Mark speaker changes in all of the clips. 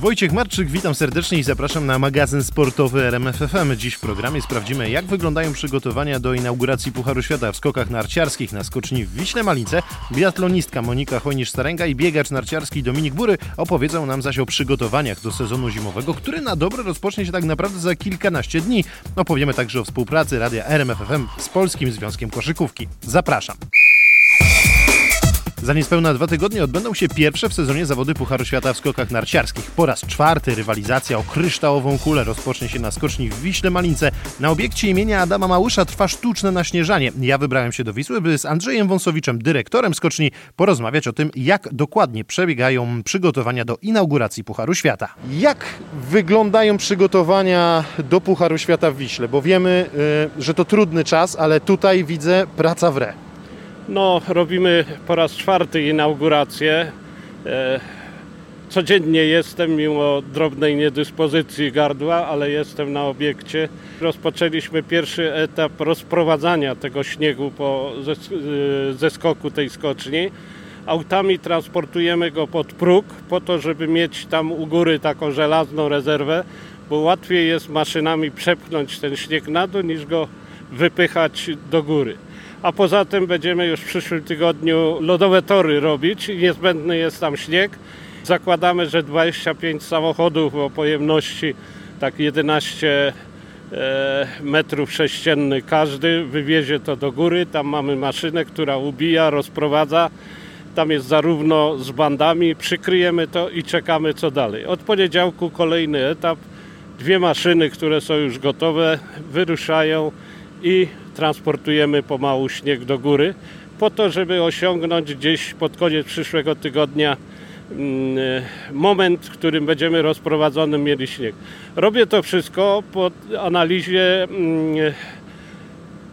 Speaker 1: Wojciech Marczyk, witam serdecznie i zapraszam na magazyn sportowy RMFFM. Dziś w programie sprawdzimy, jak wyglądają przygotowania do inauguracji Pucharu Świata w skokach narciarskich na skoczni w Wiśle Malice. Biatlonistka Monika Chojnisz-Starenga i biegacz narciarski Dominik Bury opowiedzą nam zaś o przygotowaniach do sezonu zimowego, który na dobre rozpocznie się tak naprawdę za kilkanaście dni. Opowiemy także o współpracy radia RMFFM z Polskim Związkiem Koszykówki. Zapraszam. Za niespełna dwa tygodnie odbędą się pierwsze w sezonie zawody Pucharu Świata w skokach narciarskich. Po raz czwarty rywalizacja o kryształową kulę rozpocznie się na skoczni w Wiśle Malince. Na obiekcie imienia Adama Małysza trwa sztuczne naśnieżanie. Ja wybrałem się do Wisły, by z Andrzejem Wąsowiczem, dyrektorem skoczni, porozmawiać o tym, jak dokładnie przebiegają przygotowania do inauguracji Pucharu Świata. Jak wyglądają przygotowania do Pucharu Świata w Wiśle? Bo wiemy, yy, że to trudny czas, ale tutaj widzę praca w re.
Speaker 2: No, robimy po raz czwarty inaugurację. E, codziennie jestem, mimo drobnej niedyspozycji gardła, ale jestem na obiekcie. Rozpoczęliśmy pierwszy etap rozprowadzania tego śniegu po zeskoku tej skoczni. Autami transportujemy go pod próg, po to, żeby mieć tam u góry taką żelazną rezerwę, bo łatwiej jest maszynami przepchnąć ten śnieg na dół, niż go wypychać do góry a poza tym będziemy już w przyszłym tygodniu lodowe tory robić. Niezbędny jest tam śnieg. Zakładamy, że 25 samochodów o pojemności tak 11 e, metrów sześciennych każdy wywiezie to do góry. Tam mamy maszynę, która ubija, rozprowadza. Tam jest zarówno z bandami, przykryjemy to i czekamy co dalej. Od poniedziałku kolejny etap. Dwie maszyny, które są już gotowe, wyruszają i transportujemy pomału śnieg do góry, po to, żeby osiągnąć gdzieś pod koniec przyszłego tygodnia mm, moment, w którym będziemy rozprowadzonym mieli śnieg. Robię to wszystko po analizie mm,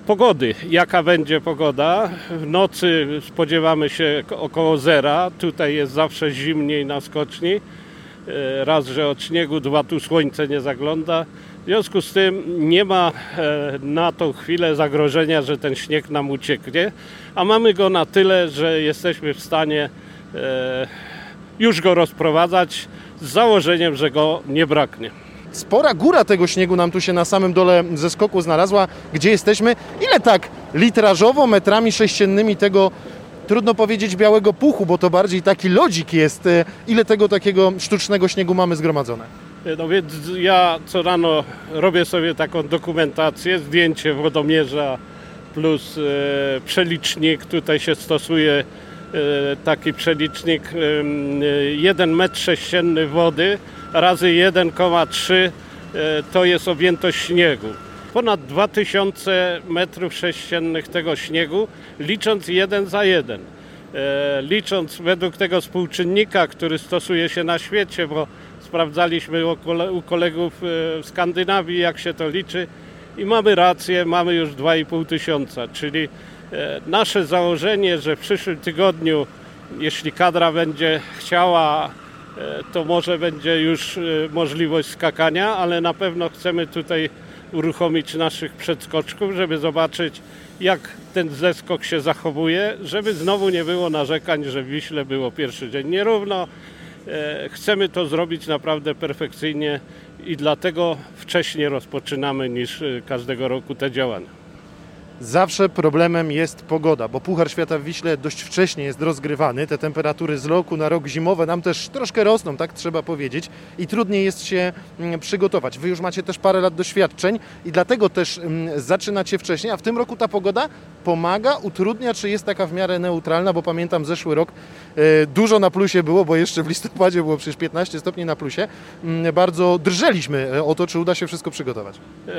Speaker 2: pogody, jaka będzie pogoda. W nocy spodziewamy się około zera, tutaj jest zawsze zimniej na skoczni. E, raz, że od śniegu, dwa, tu słońce nie zagląda. W związku z tym nie ma e, na tą chwilę zagrożenia, że ten śnieg nam ucieknie, a mamy go na tyle, że jesteśmy w stanie e, już go rozprowadzać z założeniem, że go nie braknie.
Speaker 1: Spora góra tego śniegu nam tu się na samym dole ze skoku znalazła, gdzie jesteśmy. Ile tak litrażowo, metrami sześciennymi tego trudno powiedzieć białego puchu, bo to bardziej taki lodzik jest. E, ile tego takiego sztucznego śniegu mamy zgromadzone?
Speaker 2: No więc ja co rano robię sobie taką dokumentację, zdjęcie wodomierza plus e, przelicznik. Tutaj się stosuje e, taki przelicznik e, 1 metr sześcienny wody razy 1,3 e, to jest objętość śniegu. Ponad 2000 metrów sześciennych tego śniegu, licząc jeden za jeden. E, licząc według tego współczynnika, który stosuje się na świecie, bo sprawdzaliśmy u kolegów e, w Skandynawii, jak się to liczy. I mamy rację, mamy już 2,5 tysiąca, czyli e, nasze założenie, że w przyszłym tygodniu, jeśli kadra będzie chciała, e, to może będzie już możliwość skakania, ale na pewno chcemy tutaj uruchomić naszych przedskoczków, żeby zobaczyć, jak ten zeskok się zachowuje, żeby znowu nie było narzekań, że w Wiśle było pierwszy dzień nierówno, chcemy to zrobić naprawdę perfekcyjnie i dlatego wcześniej rozpoczynamy niż e, każdego roku te działania.
Speaker 1: Zawsze problemem jest pogoda, bo Puchar Świata w Wiśle dość wcześnie jest rozgrywany. Te temperatury z roku na rok zimowe nam też troszkę rosną, tak trzeba powiedzieć, i trudniej jest się mm, przygotować. Wy już macie też parę lat doświadczeń i dlatego też mm, zaczynacie wcześniej, a w tym roku ta pogoda pomaga, utrudnia, czy jest taka w miarę neutralna, bo pamiętam zeszły rok e, dużo na plusie było, bo jeszcze w listopadzie było przecież 15 stopni na plusie. Mm, Bardzo drżeliśmy e, o to, czy uda się wszystko przygotować.
Speaker 2: E,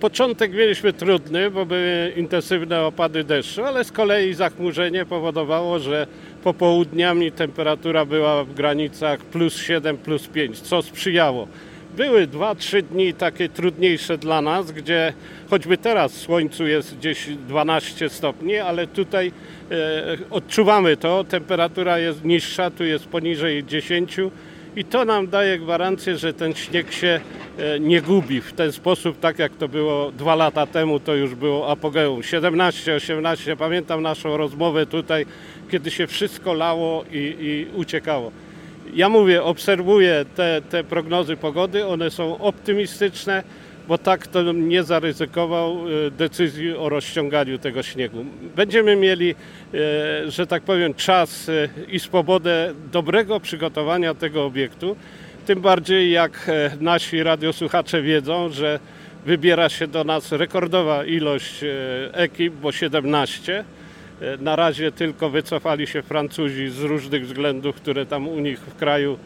Speaker 2: Początek mieliśmy trudny, bo były intensywne opady deszczu, ale z kolei zachmurzenie powodowało, że popołudniami temperatura była w granicach plus 7, plus 5, co sprzyjało. Były 2-3 dni takie trudniejsze dla nas, gdzie choćby teraz w słońcu jest gdzieś 12 stopni, ale tutaj e, odczuwamy to, temperatura jest niższa, tu jest poniżej 10 i to nam daje gwarancję, że ten śnieg się e, nie gubi w ten sposób, tak jak to było dwa lata temu, to już było apogeum. 17-18, pamiętam naszą rozmowę tutaj, kiedy się wszystko lało i, i uciekało. Ja mówię, obserwuję te, te prognozy pogody, one są optymistyczne, bo tak to nie zaryzykował e, decyzji o rozciąganiu tego śniegu. Będziemy mieli, e, że tak powiem, czas e, i swobodę dobrego przygotowania tego obiektu. Tym bardziej jak nasi radiosłuchacze wiedzą, że wybiera się do nas rekordowa ilość ekip, bo 17. Na razie tylko wycofali się Francuzi z różnych względów, które tam u nich w kraju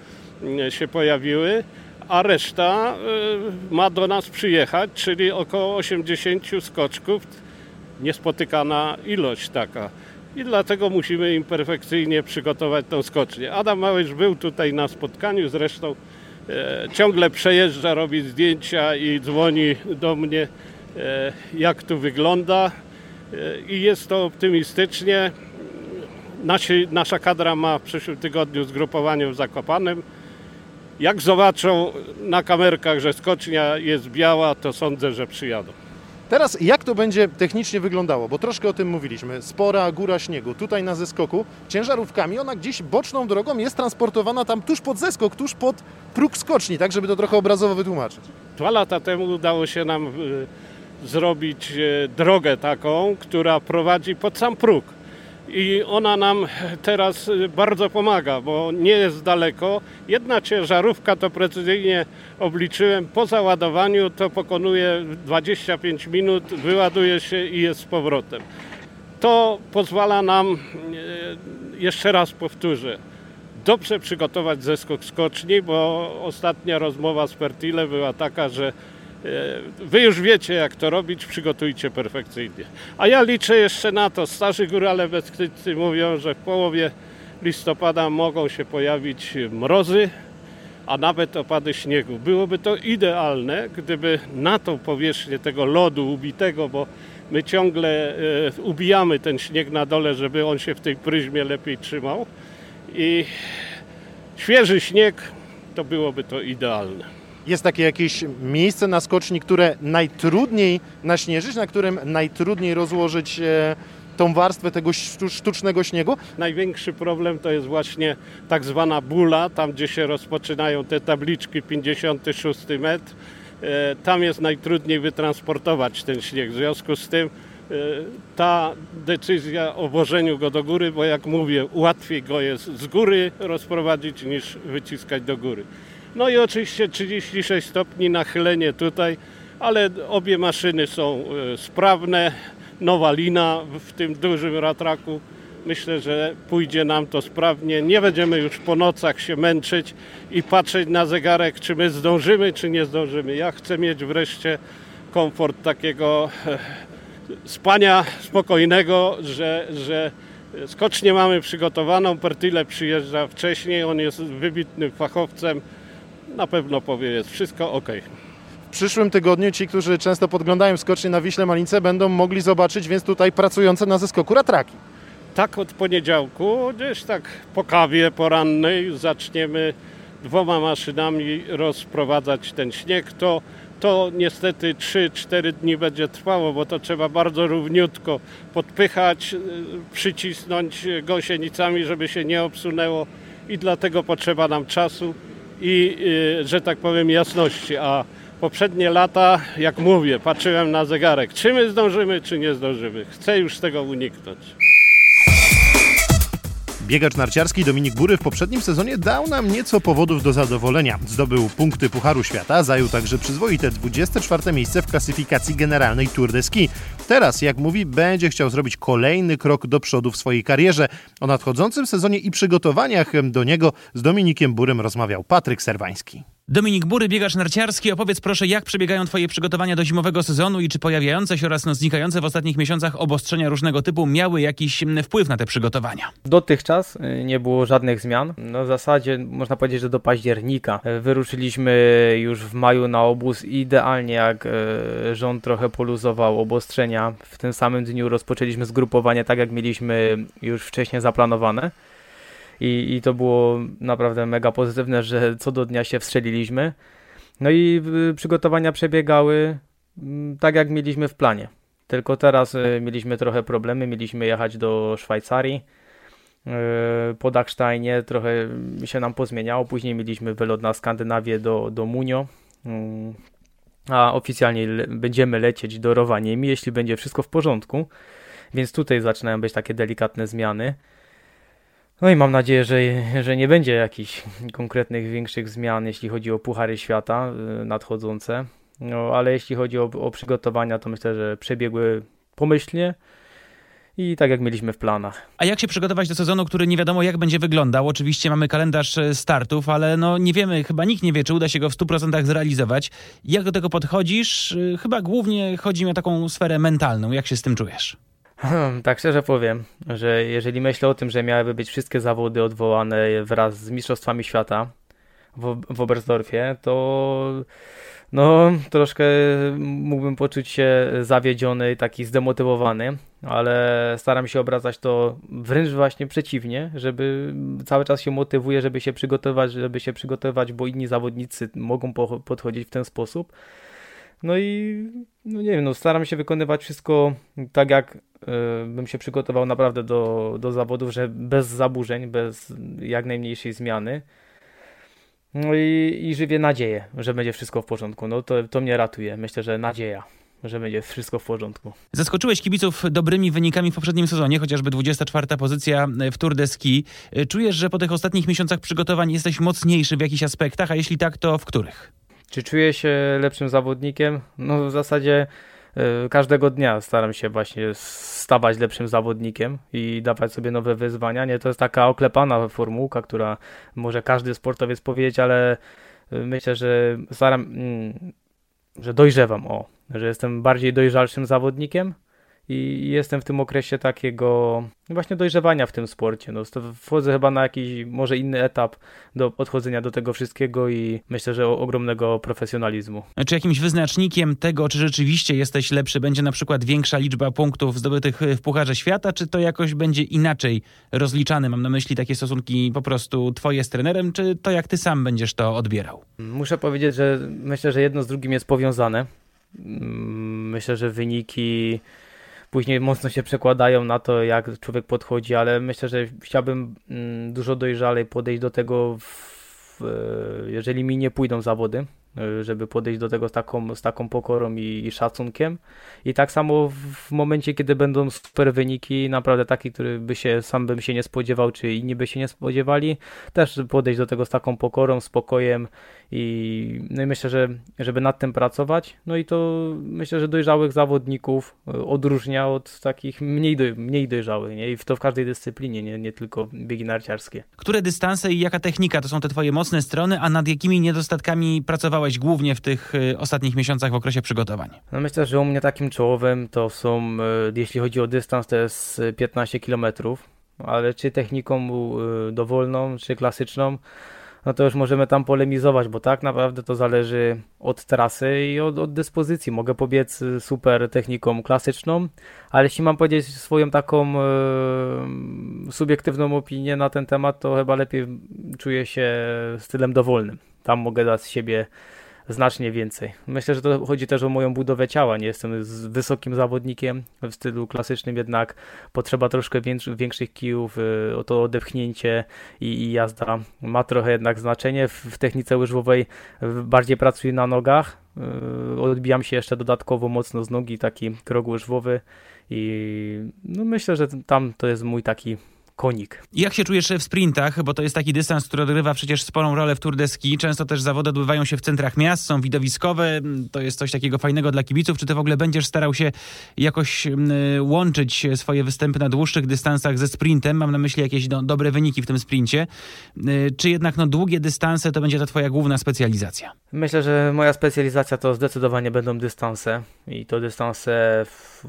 Speaker 2: mm, się pojawiły, a reszta e, ma do nas przyjechać, czyli około 80 skoczków. Niespotykana ilość taka. I dlatego musimy im perfekcyjnie przygotować tą skocznię. Adam Małysz był tutaj na spotkaniu, zresztą e, ciągle przejeżdża, robi zdjęcia i dzwoni do mnie, e, jak tu wygląda. I jest to optymistycznie. Nasi, nasza kadra ma w przyszłym tygodniu zgrupowanie w Zakopanem. Jak zobaczą na kamerkach, że skocznia jest biała, to sądzę, że przyjadą.
Speaker 1: Teraz jak to będzie technicznie wyglądało? Bo troszkę o tym mówiliśmy. Spora góra śniegu. Tutaj na zeskoku ciężarówkami ona gdzieś boczną drogą jest transportowana tam tuż pod zeskok, tuż pod próg skoczni, tak żeby to trochę obrazowo wytłumaczyć.
Speaker 2: Dwa lata temu udało się nam e, zrobić e, drogę taką, która prowadzi pod sam próg. I ona nam teraz e, bardzo pomaga, bo nie jest daleko. Jedna ciężarówka, to precyzyjnie obliczyłem, po załadowaniu to pokonuje 25 minut, wyładuje się i jest z powrotem. To pozwala nam, e, jeszcze raz powtórzę, dobrze przygotować zeskok skoczni, bo ostatnia rozmowa z Pertile była taka, że wy już wiecie jak to robić, przygotujcie perfekcyjnie. A ja liczę jeszcze na to, starzy górale beskidzcy mówią, że w połowie listopada mogą się pojawić mrozy, a nawet opady śniegu. Byłoby to idealne, gdyby na tą powierzchnię tego lodu ubitego, bo my ciągle e, ubijamy ten śnieg na dole, żeby on się w tej pryzmie lepiej trzymał. I świeży śnieg to byłoby to idealne.
Speaker 1: Jest takie jakieś miejsce na skoczni, które najtrudniej naśnieżyć, na którym najtrudniej rozłożyć e, tą warstwę tego sztu- sztucznego śniegu?
Speaker 2: Największy problem to jest właśnie tak zwana bula, tam gdzie się rozpoczynają te tabliczki 56 metr. E, Tam jest najtrudniej wytransportować ten śnieg. W związku z tym e, ta decyzja o wożeniu go do góry, bo jak mówię, łatwiej go jest z góry rozprowadzić niż wyciskać do góry. No i oczywiście 36 stopni nachylenie tutaj, ale obie maszyny są e, sprawne. Nowa lina w tym dużym ratraku. Myślę, że pójdzie nam to sprawnie. Nie będziemy już po nocach się męczyć i patrzeć na zegarek, czy my zdążymy, czy nie zdążymy. Ja chcę mieć wreszcie komfort takiego e, spania spokojnego, że, że skocznie mamy przygotowaną. Pertile przyjeżdża wcześniej, on jest wybitnym fachowcem. Na pewno powie, jest wszystko ok.
Speaker 1: W przyszłym tygodniu ci, którzy często podglądają skocznie na Wiśle Malince, będą mogli zobaczyć więc tutaj pracujące na zeskoku ratraki.
Speaker 2: Tak od poniedziałku, gdzieś tak po kawie porannej zaczniemy dwoma maszynami rozprowadzać ten śnieg. To, to niestety 3-4 dni będzie trwało, bo to trzeba bardzo równiutko podpychać, y, przycisnąć gąsienicami, żeby się nie obsunęło i dlatego potrzeba nam czasu i, y, że tak powiem, jasności. A poprzednie lata, jak mówię, patrzyłem na zegarek, czy my zdążymy, czy nie zdążymy. Chcę już tego uniknąć.
Speaker 1: Biegacz narciarski Dominik Bury w poprzednim sezonie dał nam nieco powodów do zadowolenia. Zdobył punkty Pucharu Świata, zajął także przyzwoite 24 miejsce w klasyfikacji generalnej Tour de Ski. Teraz, jak mówi, będzie chciał zrobić kolejny krok do przodu w swojej karierze. O nadchodzącym sezonie i przygotowaniach do niego z Dominikiem Burym rozmawiał Patryk Serwański.
Speaker 3: Dominik Bury, biegacz narciarski. Opowiedz proszę, jak przebiegają Twoje przygotowania do zimowego sezonu i czy pojawiające się oraz no, znikające w ostatnich miesiącach obostrzenia różnego typu miały jakiś wpływ na te przygotowania?
Speaker 4: Dotychczas y, nie było żadnych zmian. No w zasadzie można powiedzieć, że do października. Y, wyruszyliśmy już w maju na obóz idealnie jak y, rząd trochę poluzował obostrzenia. W tym samym dniu rozpoczęliśmy zgrupowanie tak jak mieliśmy już wcześniej zaplanowane i, i to było naprawdę mega pozytywne, że co do dnia się wstrzeliliśmy. No i y, przygotowania przebiegały mm, tak, jak mieliśmy w planie. Tylko teraz y, mieliśmy trochę problemy, mieliśmy jechać do Szwajcarii y, po Dachsteinie, trochę się nam pozmieniało. Później mieliśmy wylot na Skandynawię do, do Munio, mm, a oficjalnie będziemy lecieć do Rowaniemi, jeśli będzie wszystko w porządku. Więc tutaj zaczynają być takie delikatne zmiany. No i mam nadzieję, że, że nie będzie jakichś konkretnych większych zmian, jeśli chodzi o Puchary Świata y, nadchodzące. No, ale jeśli chodzi o, o przygotowania, to myślę, że przebiegły pomyślnie i tak jak mieliśmy w planach.
Speaker 3: A jak się przygotować do sezonu, który nie wiadomo jak będzie wyglądał? Oczywiście mamy kalendarz e, startów, ale no nie wiemy, chyba nikt nie wie, czy uda się go w 100% zrealizować. Jak do tego podchodzisz? Y, chyba głównie chodzi mi o taką sferę mentalną. Jak się z tym czujesz?
Speaker 4: Hmm, tak szczerze powiem, że jeżeli myślę o tym, że miałyby być wszystkie zawody odwołane wraz z Mistrzostwami Świata w, w Oberstdorfie, to no troszkę mógłbym poczuć się zawiedziony, taki zdemotywowany, ale staram się obracać to wręcz właśnie przeciwnie, żeby cały czas się motywuję, żeby się przygotować, żeby się przygotować, bo inni zawodnicy mogą podchodzić w ten sposób. No i no nie wiem, no staram się wykonywać wszystko tak, jak y, bym się przygotował naprawdę do, do zawodów, że bez zaburzeń, bez jak najmniejszej zmiany. No i, i żywię nadzieję, że będzie wszystko w porządku. No to, to mnie ratuje. Myślę, że nadzieja że będzie wszystko w porządku.
Speaker 3: Zaskoczyłeś kibiców dobrymi wynikami w poprzednim sezonie, chociażby 24 pozycja w Tour de Ski. Czujesz, że po tych ostatnich miesiącach przygotowań jesteś mocniejszy w jakichś aspektach, a jeśli tak, to w których?
Speaker 4: Czy czuję się lepszym zawodnikiem? No w zasadzie y, każdego dnia staram się właśnie stawać lepszym zawodnikiem i dawać sobie nowe wyzwania. Nie, to jest taka oklepana formułka, która może każdy sportowiec powiedzieć, ale y, myślę, że staram, mm, że dojrzewam, o, że jestem bardziej dojrzalszym zawodnikiem i jestem w tym okresie takiego właśnie dojrzewania w tym sporcie. No, wchodzę chyba na jakiś może inny etap do podchodzenia do tego wszystkiego i myślę, że ogromnego profesjonalizmu.
Speaker 3: Czy jakimś wyznacznikiem tego, czy rzeczywiście jesteś lepszy, będzie na przykład większa liczba punktów zdobytych w Pucharze Świata, czy to jakoś będzie inaczej rozliczane? Mam na myśli takie stosunki po prostu twoje z trenerem, czy to jak ty sam będziesz to odbierał?
Speaker 4: Muszę powiedzieć, że myślę, że jedno z drugim jest powiązane. Mm, myślę, że wyniki później mocno się przekładają na to, jak człowiek podchodzi, ale myślę, że chciałbym mm, dużo dojrzalej podejść do tego, w, jeżeli mi nie pójdą zawody, żeby podejść do tego z taką, z taką pokorą i, i szacunkiem. I tak samo w momencie, kiedy będą super wyniki, naprawdę taki, który by się sam bym się nie spodziewał, czy inni by się nie spodziewali, też podejść do tego z taką pokorą, spokojem i, no i myślę, że żeby nad tym pracować. No i to myślę, że dojrzałych zawodników e, odróżnia od takich mniej, doj, mniej dojrzałych, nie? I to w każdej dyscyplinie, nie, nie tylko biegi narciarskie.
Speaker 3: Które dystanse i jaka technika to są te twoje mocne strony, a nad jakimi niedostatkami pracowałeś głównie w tych y, ostatnich miesiącach w okresie przygotowań?
Speaker 4: No myślę, że u mnie takim czołowym to są, y, jeśli chodzi o dystans, to jest 15 km, ale czy techniką y, dowolną, czy klasyczną, no to już możemy tam polemizować, bo tak naprawdę to zależy od trasy i od, od, dyspozycji. Mogę pobiec super techniką klasyczną, ale jeśli mam powiedzieć swoją taką e, subiektywną opinię na ten temat, to chyba lepiej czuję się stylem dowolnym. Tam mogę dać z siebie znacznie więcej. Myślę, że to chodzi też o moją budowę ciała. Nie jestem wysokim zawodnikiem w stylu klasycznym, jednak potrzeba troszkę większych kijów, y, to odepchnięcie i, jazda ma trochę jednak znaczenie. W, w technice łyżwowej bardziej pracuję na nogach, y, odbijam się jeszcze dodatkowo mocno z nogi, taki krok łyżwowy i no myślę, że tam to jest mój taki konik.
Speaker 3: Jak się czujesz w sprintach, bo to jest taki dystans, który odgrywa przecież sporą rolę w Tour de Ski. Często też zawody odbywają się w centrach miast, są widowiskowe, to jest coś takiego fajnego dla kibiców. Czy ty w ogóle będziesz starał się jakoś łączyć swoje występy na dłuższych dystansach ze sprintem? Mam na myśli jakieś do, dobre wyniki w tym sprincie. Czy jednak no, długie dystanse to będzie ta twoja główna specjalizacja?
Speaker 4: Myślę, że moja specjalizacja to zdecydowanie będą dystanse i to dystanse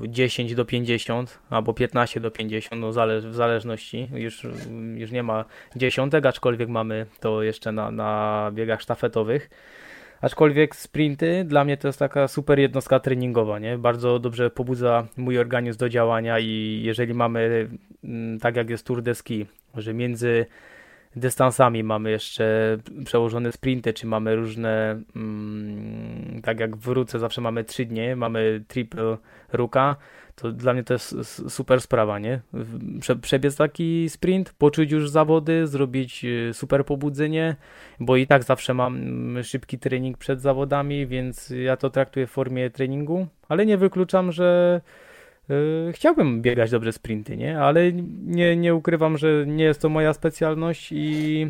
Speaker 4: 10 do 50 albo 15 do 50, no zale w zależności. Już, już nie ma dziesiątek, aczkolwiek mamy to jeszcze na, na biegach sztafetowych. Aczkolwiek sprinty dla mnie to jest taka super jednostka treningowa, nie? Bardzo dobrze pobudza mój organizm do działania i jeżeli mamy, mm, tak jak jest Tour de Ski, że między dystansami mamy jeszcze przełożone sprinty, czy mamy różne, mm, tak jak wrócę, zawsze mamy 3 dni, mamy triple ruka, to dla mnie to jest super sprawa, nie? Prze przebiec taki sprint, poczuć już zawody, zrobić y, super pobudzenie, bo i tak zawsze mam mm, szybki trening przed zawodami, więc ja to traktuję w formie treningu, ale nie wykluczam, że yy, chciałbym biegać dobrze sprinty, nie? Ale nie, nie ukrywam, że nie jest to moja specjalność i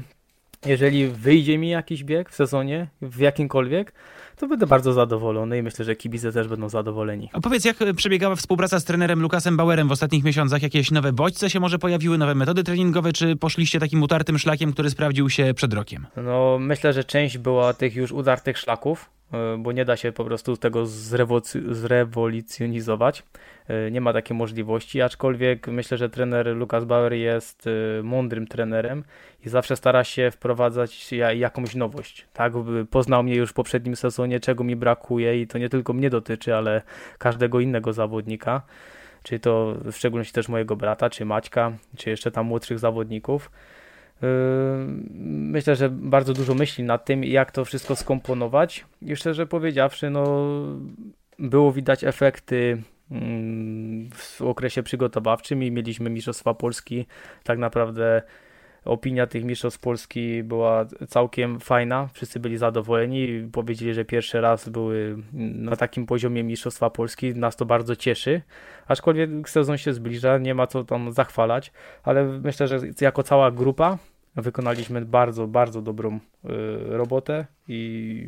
Speaker 4: jeżeli wyjdzie mi jakiś bieg w sezonie, w jakimkolwiek, to będę bardzo zadowolony i myślę, że kibice też będą zadowoleni.
Speaker 3: A powiedz, jak przebiegała współpraca z trenerem Lukasem Bauerem w ostatnich miesiącach? Jakieś nowe bodźce się może pojawiły, nowe metody treningowe, czy poszliście takim utartym szlakiem, który sprawdził się przed rokiem?
Speaker 4: No, myślę, że część była tych już udartych szlaków, e, bo nie da się po prostu tego zrewolucjonizować. E, nie ma takiej możliwości, aczkolwiek myślę, że trener Lukas Bauer jest e, mądrym trenerem i zawsze stara się wprowadzać jakąś nowość. Tak, poznał mnie już w poprzednim sezonie, czego mi brakuje i to nie tylko mnie dotyczy, ale każdego innego zawodnika, czy to w szczególności też mojego brata, czy Maćka, czy jeszcze tam młodszych zawodników. Yy, myślę, że bardzo dużo myśli nad tym, jak to wszystko skomponować. I szczerze powiedziawszy, no, było widać efekty w okresie przygotowawczym i mieliśmy Mistrzostwa Polski tak naprawdę opinia tych mistrzostw Polski była całkiem fajna. Wszyscy byli zadowoleni. Powiedzieli, że pierwszy raz były na takim poziomie mistrzostwa Polski. Nas to bardzo cieszy. Aczkolwiek sezon się zbliża, nie ma co tam zachwalać, ale myślę, że jako cała grupa wykonaliśmy bardzo, bardzo dobrą y, robotę i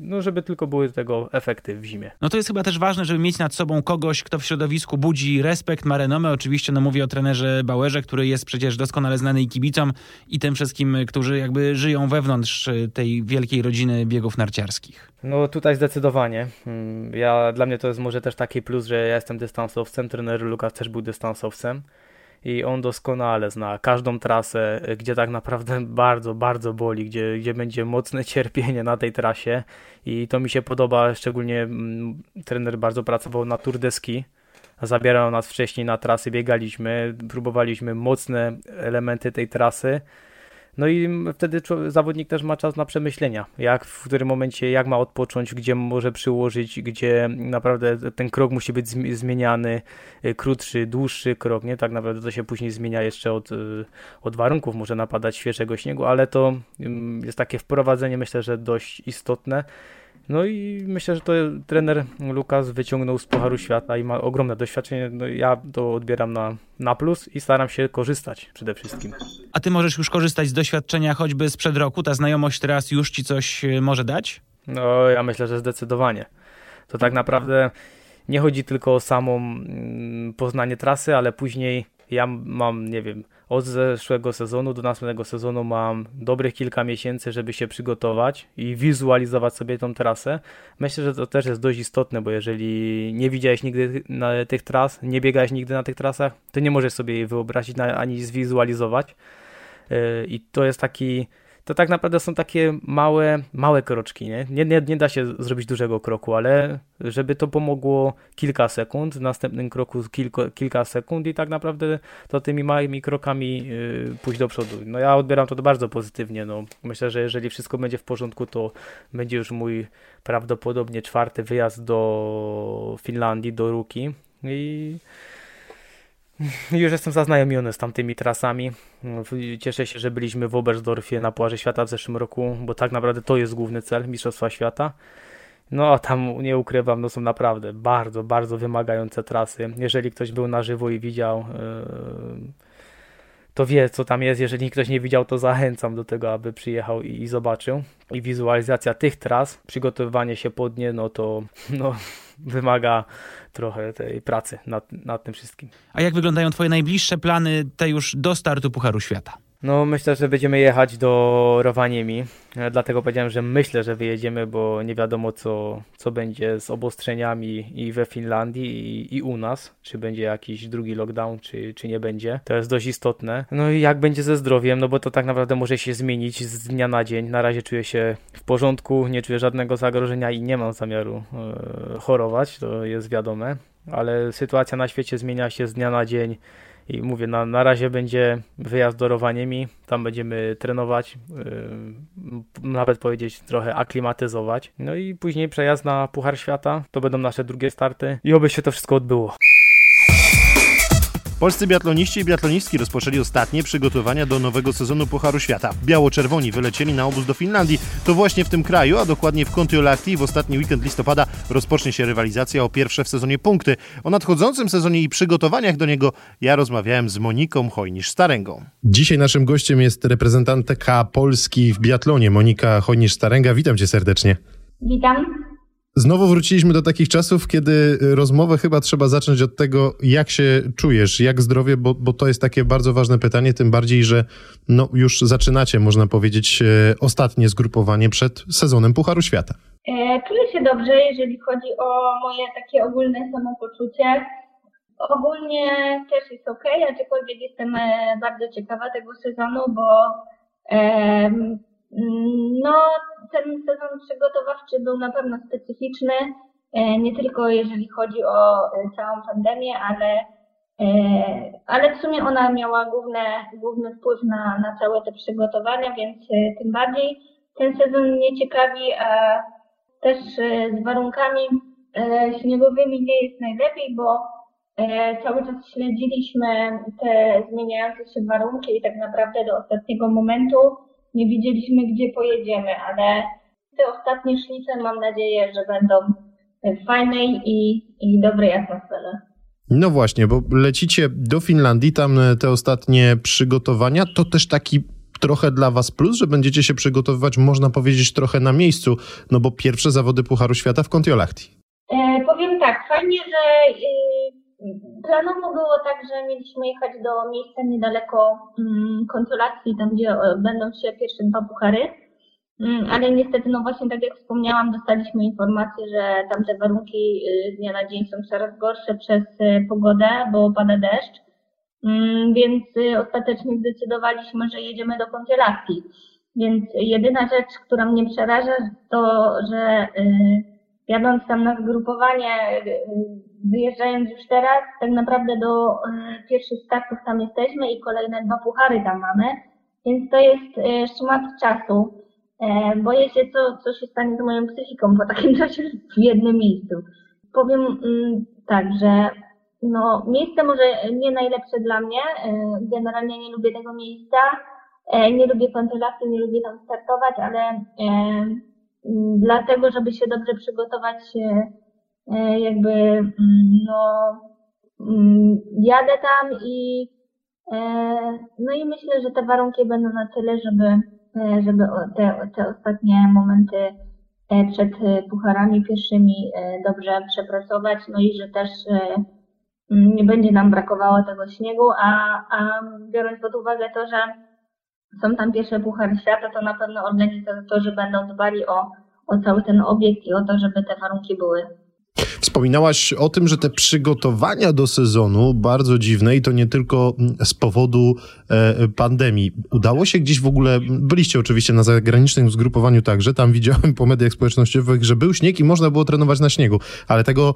Speaker 4: no, żeby tylko były tego efekty w zimie.
Speaker 3: No to jest chyba też ważne, żeby mieć nad sobą kogoś, kto w środowisku budzi respekt, ma renomę. Oczywiście no mówię o trenerze Bauerze, który jest przecież doskonale znany i kibicom i tym wszystkim, którzy jakby żyją wewnątrz tej wielkiej rodziny biegów narciarskich.
Speaker 4: No tutaj zdecydowanie. Mm, ja, dla mnie to jest może też taki plus, że ja jestem dystansowcem, trener Lukas też był dystansowcem i on doskonale zna każdą trasę, gdzie tak naprawdę bardzo, bardzo boli, gdzie, gdzie będzie mocne cierpienie na tej trasie. I to mi się podoba, szczególnie mm, trener bardzo pracował na Tour de Ski, zabierał nas wcześniej na trasy, biegaliśmy, próbowaliśmy mocne elementy tej trasy, no i wtedy zawodnik też ma czas na przemyślenia, jak w którym momencie, jak ma odpocząć, gdzie może przyłożyć, gdzie naprawdę ten krok musi być zmieniany, y, krótszy, dłuższy krok, nie? Tak naprawdę to się później zmienia jeszcze od, y, od warunków, może napadać świeżego śniegu, ale to jest takie wprowadzenie, myślę, że dość istotne. No i myślę, że to trener Lukas wyciągnął z Pucharu Świata i ma ogromne doświadczenie. No ja to odbieram na, na plus i staram się korzystać przede wszystkim.
Speaker 3: A ty możesz już korzystać z doświadczenia choćby sprzed roku? Ta znajomość teraz już ci coś e, może dać?
Speaker 4: No ja myślę, że zdecydowanie. To tak naprawdę nie chodzi tylko o samą mm, poznanie trasy, ale później ja mam, nie wiem, od zeszłego sezonu do następnego sezonu mam dobrych kilka miesięcy, żeby się przygotować i wizualizować sobie tą trasę. Myślę, że to też jest dość istotne, bo jeżeli nie widziałeś nigdy na tych tras, nie biegałeś nigdy na tych trasach, to nie możesz sobie jej wyobrazić ani zwizualizować. Yy, I to jest taki to tak naprawdę są takie małe, małe kroczki, nie? Nie, nie? nie da się zrobić dużego kroku, ale żeby to pomogło kilka sekund, w następnym kroku kilko, kilka sekund i tak naprawdę to tymi małymi krokami yy, pójść do przodu. No ja odbieram to bardzo pozytywnie, no. Myślę, że jeżeli wszystko będzie w porządku, to będzie już mój prawdopodobnie czwarty wyjazd do Finlandii, do Ruki i już jestem zaznajomiony z tamtymi trasami. Cieszę się, że byliśmy w Oberstdorfie na Pucharze Świata w zeszłym roku, bo tak naprawdę to jest główny cel Mistrzostwa Świata. No a tam nie ukrywam, no są naprawdę bardzo, bardzo wymagające trasy. Jeżeli ktoś był na żywo i widział yy, to wie, co tam jest. Jeżeli ktoś nie widział, to zachęcam do tego, aby przyjechał i, i zobaczył. I wizualizacja tych tras, przygotowywanie się pod nie, no to no, wymaga trochę tej pracy nad, nad tym wszystkim.
Speaker 3: A jak wyglądają Twoje najbliższe plany, te już do startu Pucharu Świata?
Speaker 4: No myślę, że będziemy jechać do Rowaniemi, e, dlatego powiedziałem, że myślę, że wyjedziemy, bo nie wiadomo co, co będzie z obostrzeniami i we Finlandii i, i u nas, czy będzie jakiś drugi lockdown, czy, czy nie będzie. To jest dość istotne. No i jak będzie ze zdrowiem, no bo to tak naprawdę może się zmienić z dnia na dzień. Na razie czuję się w porządku, nie czuję żadnego zagrożenia i nie mam zamiaru e, chorować, to jest wiadome, ale sytuacja na świecie zmienia się z dnia na dzień. I mówię, na, na razie będzie wyjazd do Rowaniemi, tam będziemy trenować, yy, nawet powiedzieć trochę aklimatyzować. No i później przejazd na Puchar Świata, to będą nasze drugie starty i oby się to wszystko odbyło.
Speaker 1: Polscy biatloniści i biatlonistki rozpoczęli ostatnie przygotowania do nowego sezonu Pucharu Świata. Biało-czerwoni wylecieli na obóz do Finlandii. To właśnie w tym kraju, a dokładnie w Kontiolahti w ostatni weekend listopada rozpocznie się rywalizacja o pierwsze w sezonie punkty. O nadchodzącym sezonie i przygotowaniach do niego ja rozmawiałem z Moniką Hojnisz-Staręgą. Dzisiaj naszym gościem jest reprezentantka Polski w biatlonie Monika Hojnisz-Staręga. Witam cię serdecznie.
Speaker 5: Witam.
Speaker 1: Znowu wróciliśmy do takich czasów, kiedy rozmowę chyba trzeba zacząć od tego, jak się czujesz, jak zdrowie, bo, bo to jest takie bardzo ważne pytanie, tym bardziej, że no, już zaczynacie, można powiedzieć, e, ostatnie zgrupowanie przed sezonem Pucharu Świata.
Speaker 5: E, czuję się dobrze, jeżeli chodzi o moje takie ogólne samopoczucie. Ogólnie też jest ok, aczkolwiek jestem e, bardzo ciekawa tego sezonu, bo e, no, ten sezon przygotowawczy był na pewno specyficzny, e, nie tylko jeżeli chodzi o e, całą pandemię, ale, e, ale w sumie ona miała główne, główny wpływ na, na całe te przygotowania, więc tym bardziej ten sezon mnie ciekawi, a też z warunkami śniegowymi nie jest najlepiej, bo cały czas śledziliśmy te zmieniające się warunki i tak naprawdę do ostatniego momentu nie wiedzieliśmy, gdzie pojedziemy, ale te ostatnie szlice mam nadzieję, że będą w fajnej i, i dobrej atmosferze.
Speaker 1: No właśnie, bo lecicie do Finlandii, tam te ostatnie przygotowania, to też taki trochę dla Was plus, że będziecie się przygotowywać, można powiedzieć, trochę na miejscu, no bo pierwsze zawody Pucharu Świata w Kontiolahti.
Speaker 5: E, powiem tak, fajnie, że y, Planowo było tak, że mieliśmy jechać do miejsca niedaleko mm, konsulacji, tam gdzie e, będą się pierwsze dwa puchary. Mm, ale niestety, no właśnie tak jak wspomniałam, dostaliśmy informację, że tamte warunki y, z dnia na dzień są coraz gorsze przez y, pogodę, bo pada deszcz. Mm, więc y, ostatecznie zdecydowaliśmy, że jedziemy do konsulacji. Więc jedyna rzecz, która mnie przeraża, to, że jadąc tam na zgrupowanie, wyjeżdżając już teraz, tak naprawdę do e, pierwszych startów tam jesteśmy i kolejne dwa puchary tam mamy, więc to jest e, szmat czasu. E, boję się, co, co się stanie z moją psychiką po takim czasie w jednym miejscu. Powiem mm, tak, że no, miejsce może nie najlepsze dla mnie. Generalnie nie lubię tego miejsca. Nie lubię kontrolacji, nie lubię tam startować, ale dlatego, żeby się dobrze przygotować E, jakby mm, no, mm, jadę tam i e, no i myślę, że te warunki będą na tyle, żeby, e, żeby te, te ostatnie momenty przed pucharami pierwszymi dobrze przepracować, no i że też nie będzie nam brakowało tego śniegu, a, a biorąc pod uwagę to, że są tam pierwsze puchary świata, to na pewno organizatorzy będą dbali o, o cały ten obiekt i o to, żeby te warunki były
Speaker 1: Wspominałaś o tym, że te przygotowania do sezonu bardzo dziwne i to nie tylko z powodu e, pandemii. Udało się gdzieś w ogóle, byliście oczywiście na zagranicznym zgrupowaniu także, tam widziałem po mediach społecznościowych, że był śnieg i można było trenować na śniegu, ale tego,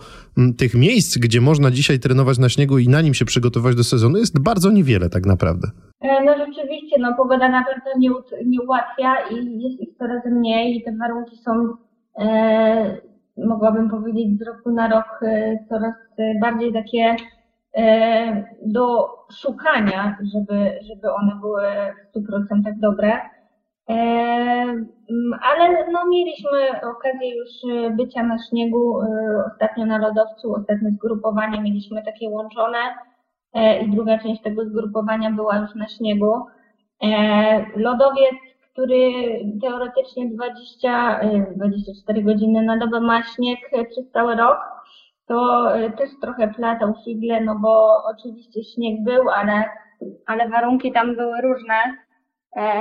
Speaker 1: tych miejsc, gdzie można dzisiaj trenować na śniegu i na nim się przygotować do sezonu jest bardzo niewiele tak naprawdę.
Speaker 5: E, no rzeczywiście, no pogoda na pewno nie, nie ułatwia i jest ich coraz mniej i te warunki są e, mogłabym powiedzieć, z roku na rok e, coraz bardziej takie e, do szukania, żeby, żeby one były w 100% dobre. E, ale no, mieliśmy okazję już bycia na śniegu, ostatnio na lodowcu, ostatnie zgrupowanie mieliśmy takie łączone. i druga część tego zgrupowania była już na śniegu. Lodowiec, który teoretycznie 20, 24 godziny na dobę ma śnieg przez cały rok, to też trochę platał figle, no bo oczywiście śnieg był, ale, ale warunki tam były różne,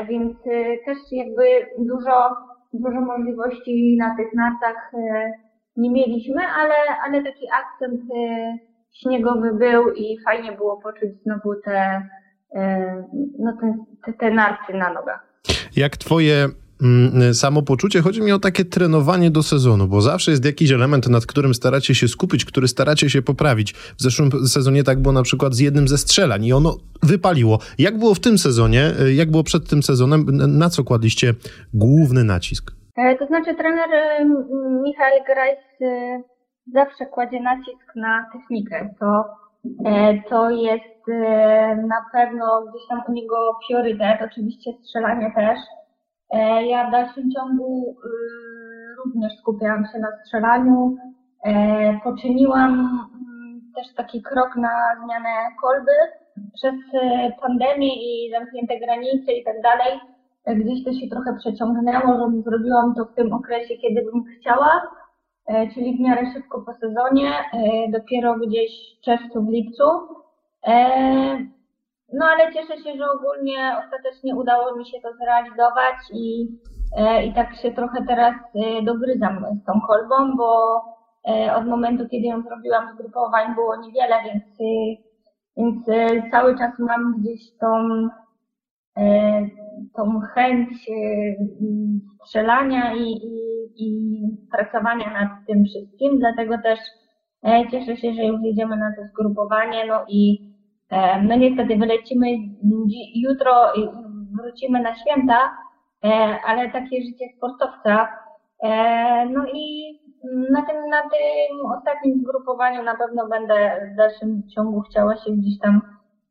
Speaker 5: więc też jakby dużo, dużo możliwości na tych nartach nie mieliśmy, ale, ale taki akcent e, śniegowy był i fajnie było poczuć znowu te, e, no te, te narty na nogach.
Speaker 1: Jak twoje mm, samopoczucie, chodzi mi o takie trenowanie do sezonu, bo zawsze jest jakiś element, nad którym staracie się skupić, który staracie się poprawić. W zeszłym sezonie tak było na przykład z jednym ze strzelań i ono wypaliło. Jak było w tym sezonie, e, jak było przed tym sezonem, na co kładliście główny nacisk?
Speaker 5: E, to znaczy trener e, Michał Grajs e, zawsze kładzie nacisk na technikę. To, to jest na pewno gdzieś tam u niego priorytet, oczywiście strzelanie też. Ja w dalszym ciągu również skupiałam się na strzelaniu. Poczyniłam mm, też taki krok na zmianę kolby przez pandemię i zamknięte granice i tak dalej gdzieś to się trochę przeciągnęło, że zrobiłam to w tym okresie, kiedy bym chciała, e, czyli w miarę szybko po sezonie, e, dopiero gdzieś w czerwcu, w lipcu. E, no ale cieszę się, że ogólnie ostatecznie udało mi się to zrealizować i, i tak się trochę teraz dogryzam z tą kolbą, bo od momentu, kiedy ją zrobiłam, zgrupowań było niewiele, więc, więc cały czas mam gdzieś tą tą chęć e, strzelania i, i, i pracowania nad tym wszystkim, dlatego też e, cieszę się, że już jedziemy na to zgrupowanie, no i e, no niestety wylecimy jutro i wrócimy na święta, ale takie życie sportowca, no i na tym, na tym ostatnim zgrupowaniu na pewno będę w dalszym ciągu chciała się gdzieś tam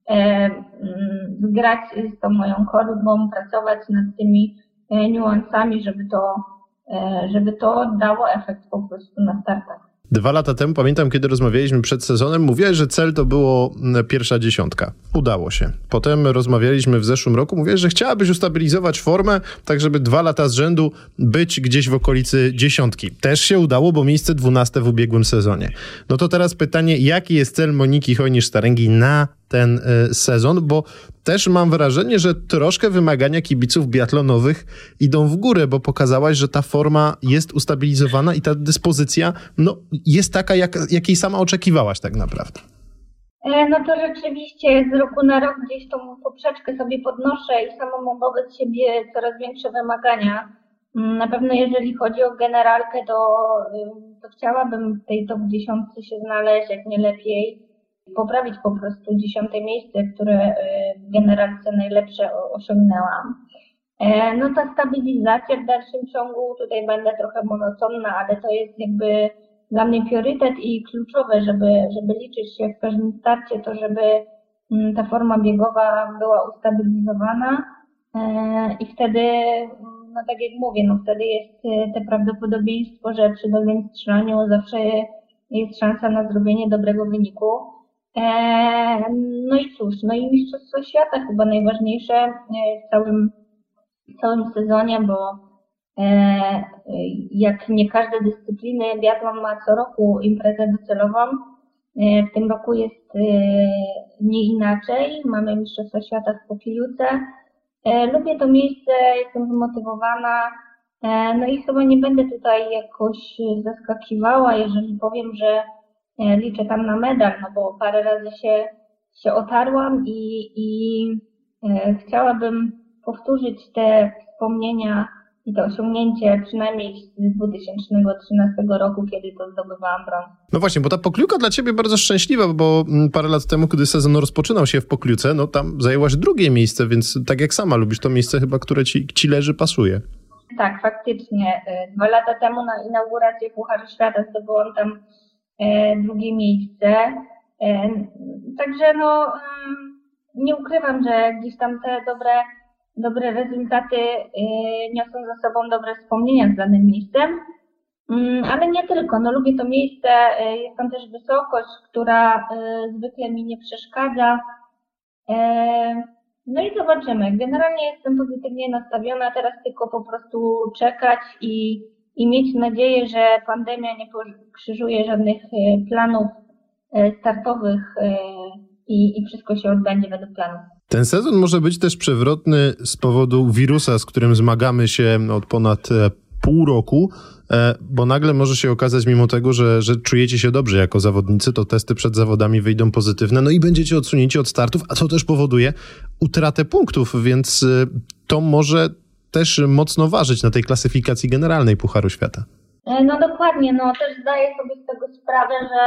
Speaker 5: E, mm, z tą moją korbą, pracować nad tymi e, niuansami, żeby to, e, żeby to dało efekt po prostu na startach.
Speaker 1: Dwa lata temu, pamiętam, kiedy rozmawialiśmy przed sezonem, mówiłeś, że cel to było mm, pierwsza dziesiątka. Udało się. Potem rozmawialiśmy w zeszłym roku, mówiłeś, że chciałabyś ustabilizować formę, tak żeby dwa lata z rzędu być gdzieś w okolicy dziesiątki. Też się udało, bo miejsce dwunaste w ubiegłym sezonie. No to teraz pytanie, jaki jest cel Moniki Hojnisz-Staręgi na ten y, sezon, bo też mam wrażenie, że troszkę wymagania kibiców biatlonowych idą w górę, bo pokazałaś, że ta forma jest ustabilizowana i ta dyspozycja no, jest taka, jak, jakiej sama oczekiwałaś tak naprawdę.
Speaker 5: E, no to rzeczywiście z roku na rok gdzieś tą poprzeczkę sobie podnoszę i samą mam wobec siebie coraz większe wymagania. Mm, na pewno jeżeli chodzi o generalkę, to, y, to chciałabym w tej top 10 się znaleźć, jak nie lepiej poprawić po prostu dziesiąte miejsce, które e, w generalce najlepsze osiągnęłam. E, no ta stabilizacja w dalszym ciągu, tutaj będę trochę monotonna, ale to jest jakby dla mnie priorytet i kluczowe, żeby, żeby liczyć się w każdym starcie, to żeby mm, ta forma biegowa była ustabilizowana e, i wtedy, no tak jak mówię, no wtedy jest te prawdopodobieństwo, że przy dobrym strzelaniu zawsze jest szansa na zrobienie dobrego wyniku. E, no i cóż, no i Mistrzostwo Świata chyba najważniejsze e, w całym, w całym sezonie, bo e, jak nie każde dyscypliny, biathlon ma co roku imprezę docelową. W tym roku jest nie inaczej. Mamy Mistrzostwa Świata w Pokiluce. Lubię to miejsce, jestem zmotywowana. No i chyba nie będę tutaj jakoś zaskakiwała, jeżeli powiem, że E, liczę tam na medal, no bo parę razy się, się otarłam i, i e, chciałabym powtórzyć te wspomnienia i to osiągnięcie przynajmniej z 2013 roku, kiedy to zdobywałam brąz.
Speaker 1: No właśnie, bo ta pokliuka dla ciebie bardzo szczęśliwa, bo mm, parę lat temu, kiedy sezon rozpoczynał się w pokliuce, no tam zajęłaś drugie miejsce, więc tak jak sama lubisz to miejsce chyba, które ci, ci leży, pasuje.
Speaker 5: Tak, faktycznie. E, dwa lata temu na inaugurację Pucharu Świata zdobyłam tam E, drugie miejsce. E, także no, nie ukrywam, że gdzieś tam te dobre, dobre rezultaty e, niosą za sobą dobre wspomnienia z danym miejscem. Mm, ale nie tylko, no lubię to miejsce, e, jest tam też wysokość, która e, zwykle mi nie przeszkadza. E, no i zobaczymy. Generalnie jestem pozytywnie nastawiona, teraz tylko po prostu czekać i, i mieć nadzieję, że pandemia nie krzyżuje żadnych planów startowych i, i wszystko się odbędzie według planu.
Speaker 1: Ten sezon może być też przewrotny z powodu wirusa, z którym zmagamy się od ponad pół roku, e, bo nagle może się okazać, mimo tego, że, że czujecie się dobrze jako zawodnicy, to testy przed zawodami wyjdą pozytywne, no i będziecie odsunięci od startów, a to też powoduje utratę punktów, więc e, to może też mocno ważyć na tej klasyfikacji generalnej Pucharu Świata.
Speaker 5: E, no dokładnie, no też zdaję sobie z tego sprawę, że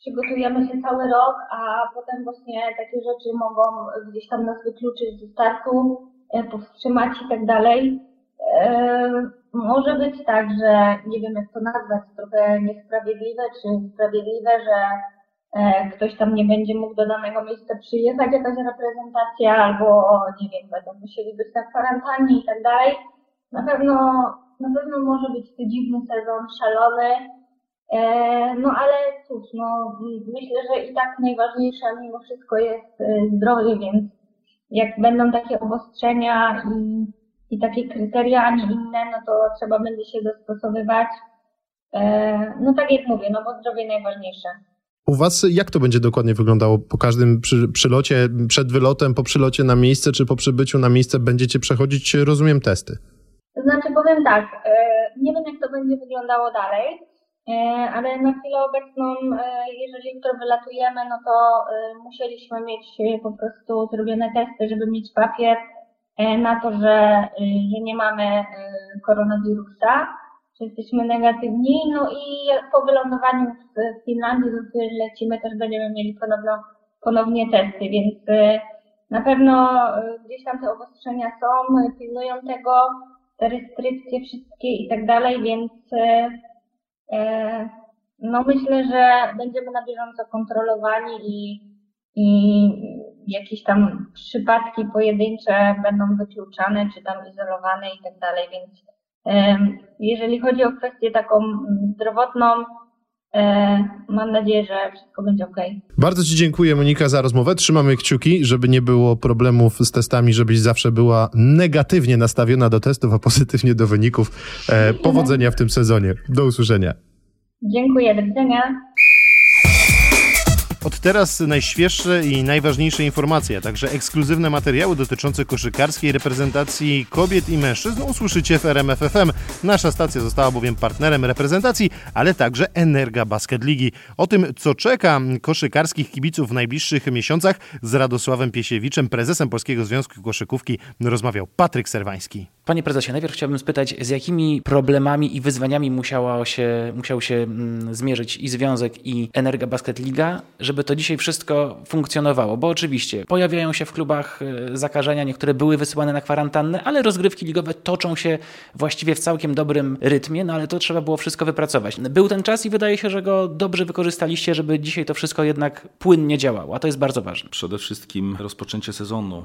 Speaker 5: przygotujemy się cały rok, a potem właśnie takie rzeczy mogą gdzieś tam nas wykluczyć ze startu, powstrzymać i tak dalej. Może być tak, że nie wiem jak to nazwać, trochę niesprawiedliwe czy sprawiedliwe, że e, ktoś tam nie będzie mógł do danego miejsca przyjechać, jakaś reprezentacja, albo nie wiem, będą musieli być na kwarantannie i tak dalej. Na pewno, na pewno może być to dziwny sezon, szalony. E, no ale cóż, no myślę, że i tak najważniejsze mimo wszystko jest e, zdrowie, więc jak będą takie obostrzenia i i takie kryteria, a nie inne, no to trzeba będzie się dostosowywać. E, no tak jak mówię, no bo zdrowie najważniejsze.
Speaker 1: U Was jak to będzie dokładnie wyglądało po każdym przy, przylocie, przed wylotem, po przylocie na miejsce, czy po przybyciu na miejsce będziecie przechodzić, rozumiem, testy?
Speaker 5: Znaczy powiem tak, e, nie wiem jak to będzie wyglądało dalej, e, ale na chwilę obecną, jeżeli jutro wylatujemy, no to musieliśmy mieć po prostu zrobione testy, żeby mieć papier, E, na to, że, że nie mamy koronawirusa, jesteśmy negatywni. No i po wylądowaniu w Finlandii, do której lecimy, też będziemy mieli ponowno, ponownie testy, więc y, na pewno gdzieś tam te obostrzenia są, pilnują tego, te restrykcje wszystkie i tak dalej, więc e, no myślę, że będziemy na bieżąco kontrolowani i, i jakieś tam przypadki pojedyncze będą wykluczane, czy tam izolowane i tak dalej, więc jeżeli chodzi o kwestię taką zdrowotną, e, mam nadzieję, że wszystko będzie ok.
Speaker 1: Bardzo Ci dziękuję, Monika, za rozmowę. Trzymamy kciuki, żeby nie było problemów z testami, żebyś zawsze była negatywnie nastawiona do testów, a pozytywnie do wyników. E, powodzenia w tym sezonie. Do usłyszenia.
Speaker 5: Dziękuję, do widzenia.
Speaker 1: Od teraz najświeższe i najważniejsze informacje, a także ekskluzywne materiały dotyczące koszykarskiej reprezentacji kobiet i mężczyzn usłyszycie w RMFFM. Nasza stacja została bowiem partnerem reprezentacji, ale także Energa Basket Ligi. O tym, co czeka koszykarskich kibiców w najbliższych miesiącach z Radosławem Piesiewiczem, prezesem Polskiego Związku Koszykówki, rozmawiał Patryk Serwański.
Speaker 3: Panie prezesie, najpierw chciałbym spytać, z jakimi problemami i wyzwaniami musiała się, musiał się mm, zmierzyć i Związek, i Energa Basket Liga, żeby to dzisiaj wszystko funkcjonowało? Bo oczywiście pojawiają się w klubach e, zakażenia, niektóre były wysyłane na kwarantannę, ale rozgrywki ligowe toczą się właściwie w całkiem dobrym rytmie, no ale to trzeba było wszystko wypracować. Był ten czas i wydaje się, że go dobrze wykorzystaliście, żeby dzisiaj to wszystko jednak płynnie działało, a to jest bardzo ważne.
Speaker 6: Przede wszystkim rozpoczęcie sezonu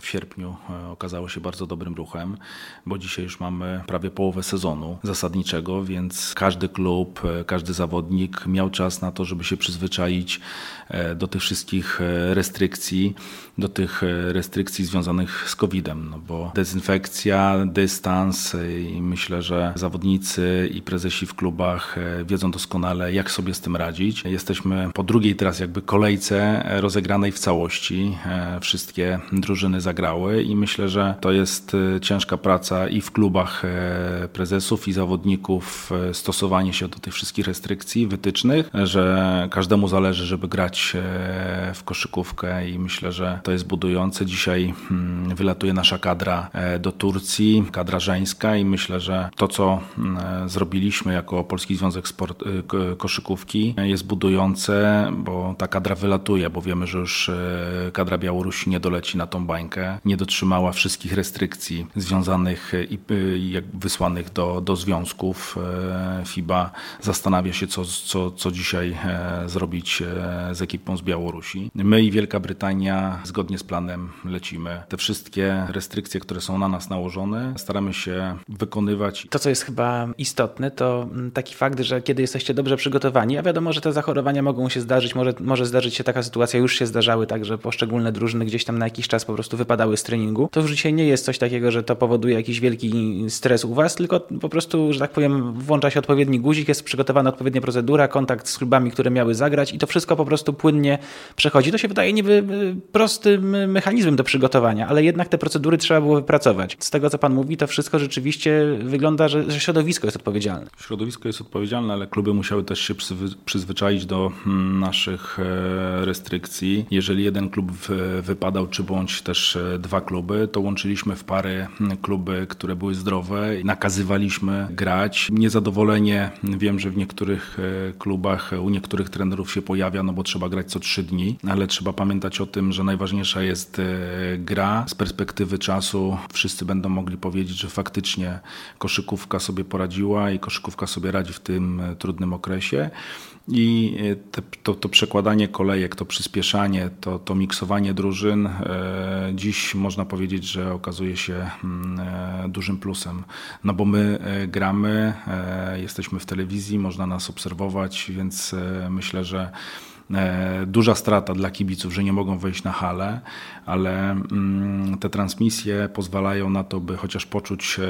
Speaker 6: w sierpniu e, okazało się bardzo dobrym ruchem bo dzisiaj już mamy prawie połowę sezonu zasadniczego, więc każdy klub, e, każdy zawodnik miał czas na to, żeby się przyzwyczaić e, do tych wszystkich e, restrykcji, do tych restrykcji związanych z COVID-em, no bo dezynfekcja, dystans i myślę, że zawodnicy i prezesi w klubach wiedzą doskonale, jak sobie z tym radzić. Jesteśmy po drugiej teraz jakby kolejce rozegranej w całości. Wszystkie drużyny zagrały i myślę, że to jest ciężka praca i w klubach e, prezesów i zawodników e, stosowanie się do tych wszystkich restrykcji, wytycznych, że każdemu zależy, żeby grać e, w koszykówkę i myślę, że to jest budujące. Dzisiaj hmm, wylatuje nasza kadra do Turcji, kadra żeńska i myślę, że to, co hmm, zrobiliśmy jako Polski Związek Sport, Koszykówki jest budujące, bo ta kadra wylatuje, bo wiemy, że już kadra Białorusi nie doleci na tą bańkę, nie dotrzymała wszystkich restrykcji związanych i wysłanych do, do związków. FIBA zastanawia się, co, co, co dzisiaj zrobić z ekipą z Białorusi. My i Wielka Brytania zgodnie z planem lecimy. Te wszystkie restrykcje, które są na nas nałożone, staramy się wykonywać.
Speaker 3: To, co jest chyba istotne, to taki fakt, że kiedy jesteście dobrze przygotowani, a wiadomo, że te zachorowania mogą się zdarzyć, może, może zdarzyć się taka sytuacja, już się zdarzały tak, że poszczególne drużyny gdzieś tam na jakiś czas po prostu wypadały z treningu, to już dzisiaj nie jest coś takiego, że to powoduje jakiś wielki stres u was, tylko po prostu, że tak powiem, włącza się odpowiedni guzik, jest przygotowana odpowiednia procedura, kontakt z klubami, które miały zagrać i to wszystko po prostu płynnie przechodzi. To się wydaje niby prostym mechanizmem do przygotowania, ale jednak te procedury trzeba było wypracować. Z tego, co pan mówi, to wszystko rzeczywiście wygląda, że, że środowisko jest odpowiedzialne.
Speaker 6: Środowisko jest odpowiedzialne, ale kluby musiały też się przyzwyczaić do mm, naszych e, restrykcji. Jeżeli jeden klub wypadał, czy bądź też e, dwa kluby, to łączyliśmy w pary kluby, które były zdrowe i nakazywaliśmy grać. Niezadowolenie wiem, że w niektórych e, klubach u niektórych trenerów się pojawia, no bo trzeba grać co trzy dni, ale trzeba pamiętać o tym, że najważniejsza jest gra. Z perspektywy czasu wszyscy będą mogli powiedzieć, że faktycznie koszykówka sobie poradziła i koszykówka sobie radzi w tym trudnym okresie. I e, te, to, to, przekładanie kolejek, to przyspieszanie, to, to miksowanie drużyn e, dziś można powiedzieć, że okazuje się mm, e, dużym plusem. No bo my gramy, jesteśmy w telewizji, można nas obserwować, więc myślę, że duża strata dla kibiców, że nie mogą wejść na halę, ale mm, te transmisje pozwalają na to, by chociaż poczuć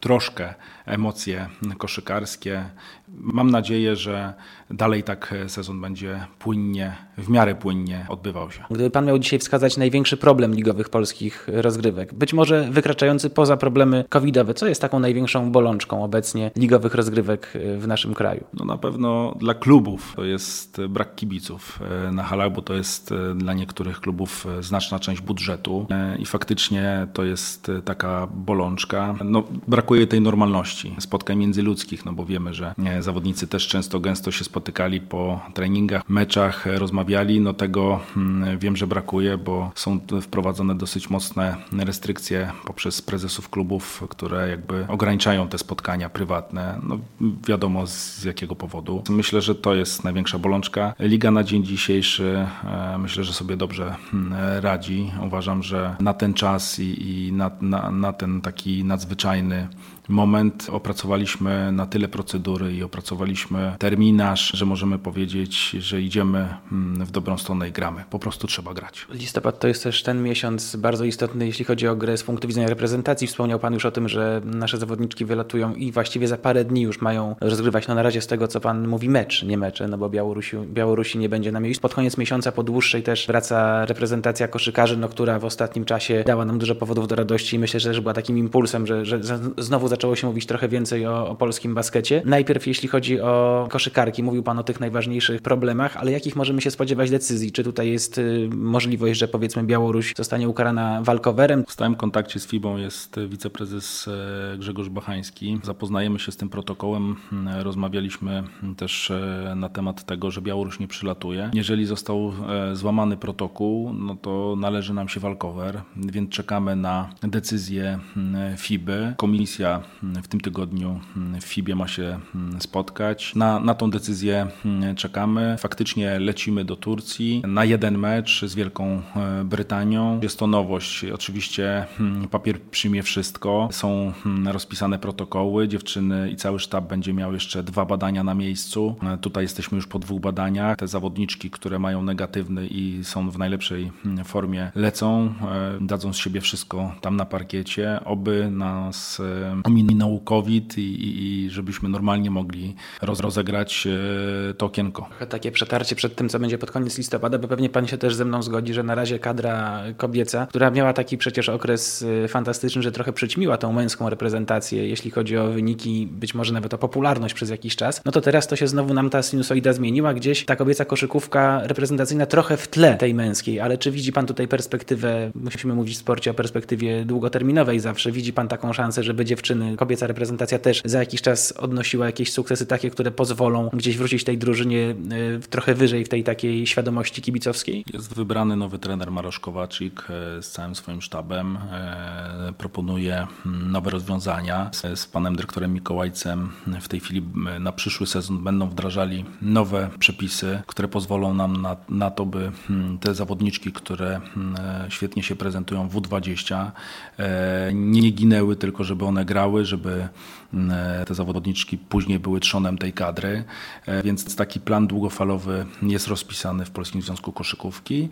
Speaker 6: troszkę emocje koszykarskie. Mam nadzieję, że dalej tak sezon będzie płynnie, w miarę płynnie odbywał się.
Speaker 3: Gdyby pan miał dzisiaj wskazać największy problem ligowych polskich rozgrywek, być może wykraczający poza problemy covidowe, co jest taką największą bolączką obecnie ligowych rozgrywek w naszym kraju?
Speaker 6: No na pewno dla klubów to jest brak kibiców na halach, bo to jest dla niektórych klubów znaczna część budżetu i faktycznie to jest taka bolączka. No, brakuje tej normalności spotkań międzyludzkich, no bo wiemy, że zawodnicy też często gęsto się spotykali po treningach, meczach, rozmawiali. No tego mm, wiem, że brakuje, bo są wprowadzone dosyć mocne restrykcje poprzez prezesów klubów, które jakby ograniczają te spotkania prywatne. No wiadomo z jakiego powodu. Myślę, że to jest największa bolączka. Liga na dzień dzisiejszy e, myślę, że sobie dobrze mm, radzi. Uważam, że na ten czas i, i na, na, na ten taki nadzwyczajny moment opracowaliśmy na tyle procedury i opracowaliśmy terminarz, że możemy powiedzieć, że idziemy mm, w dobrą stronę i gramy. Po prostu trzeba grać.
Speaker 3: Listopad to jest też ten miesiąc bardzo istotny, jeśli chodzi o grę z punktu widzenia reprezentacji. Wspomniał Pan już o tym, że nasze zawodniczki wylatują i właściwie za parę dni już mają rozgrywać, no na razie z tego, co Pan mówi, mecz, nie mecze, no bo Białorusi, Białorusi nie będzie na miejscu. Pod koniec miesiąca, po dłuższej też wraca reprezentacja koszykarzy, no, która w ostatnim czasie dała nam dużo powodów do radości i myślę, że też była takim impulsem, że, że znowu zaczęło się mówić trochę więcej o, o, polskim baskecie. Najpierw jeśli chodzi o koszykarki, mówił Pan o tych najważniejszych problemach, ale jakich możemy się spodziewać decyzji? Czy tutaj jest y, możliwość, że powiedzmy Białoruś zostanie ukarana walkowerem?
Speaker 6: W stałym kontakcie z FIBą jest wiceprezes e, Grzegorz Bachański. Zapoznajemy się z tym protokołem. Mm, rozmawialiśmy też na temat tego, że Białoruś nie przylatuje. Jeżeli został e, złamany protokół, no to należy nam się walkower, więc czekamy na decyzję mm, FIBy. Komisja w tym tygodniu mm, w FIBie ma się mm, spotkać. Na, na tą decyzję mm, czekamy. Faktycznie lecimy do Turcji na jeden mecz z Wielką e, Brytanią. Jest to nowość. Oczywiście papier przyjmie wszystko. Są rozpisane protokoły. Dziewczyny i cały sztab będzie miał jeszcze dwa badania na miejscu. E, tutaj jesteśmy już po dwóch badaniach. Te zawodniczki, które mają negatywny i są w najlepszej formie, lecą, e, dadzą z siebie wszystko tam na parkiecie. Oby nas ominął COVID i, i żebyśmy normalnie mogli roz, rozegrać e, to okienko.
Speaker 3: Takie przetarcie przed tym, co będzie pod koniec listopada, bo pewnie pan się też ze mną zgodzi, że na razie kadra kobieca, która miała taki przecież okres e, fantastyczny, że trochę przyćmiła tą męską reprezentację, jeśli chodzi o wyniki, być może nawet o popularność przez jakiś czas, no to teraz to się znowu nam ta sinusoida zmieniła, gdzieś ta kobieca koszykówka reprezentacyjna trochę w tle tej męskiej, ale czy widzi pan tutaj perspektywę, musimy mówić w sporcie o perspektywie długoterminowej. Zawsze, widzi pan taką szansę, żeby dziewczyny kobieca reprezentacja też za jakiś czas odnosiła jakieś sukcesy takie, które pozwolą gdzieś wrócić tej drużynie trochę wyżej w tej takiej świadomości kibicowskiej?
Speaker 6: Jest wybrany nowy trener Marosz Kowaczyk z całym swoim sztabem. Proponuje mm, nowe rozwiązania z, panem dyrektorem Mikołajcem. W tej chwili na przyszły sezon będą wdrażali nowe przepisy, które pozwolą nam na, na to, by hmm, te zawodniczki, które hmm, świetnie się prezentują w U20, e, nie ginęły tylko, żeby one grały, żeby hmm, te zawodniczki później były trzonem tej kadry. E, więc taki plan długofalowy jest rozpisany w Polskim Związku Koszykówki.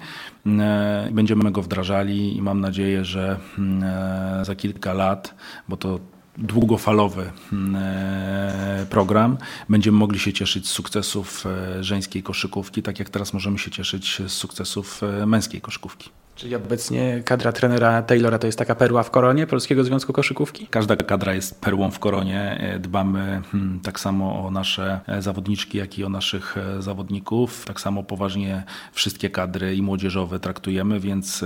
Speaker 6: E, będziemy go wdrażali i mam nadzieję, że za kilka lat, bo to długofalowy mm, e, program. Będziemy mogli się cieszyć z sukcesów e, żeńskiej koszykówki, tak jak teraz możemy się cieszyć z sukcesów e, męskiej koszykówki.
Speaker 3: Czyli obecnie kadra trenera Taylora to jest taka perła w koronie Polskiego Związku Koszykówki?
Speaker 6: Każda kadra jest perłą w koronie. Dbamy hmm, tak samo o nasze zawodniczki, jak i o naszych zawodników. Tak samo poważnie wszystkie kadry i młodzieżowe traktujemy, więc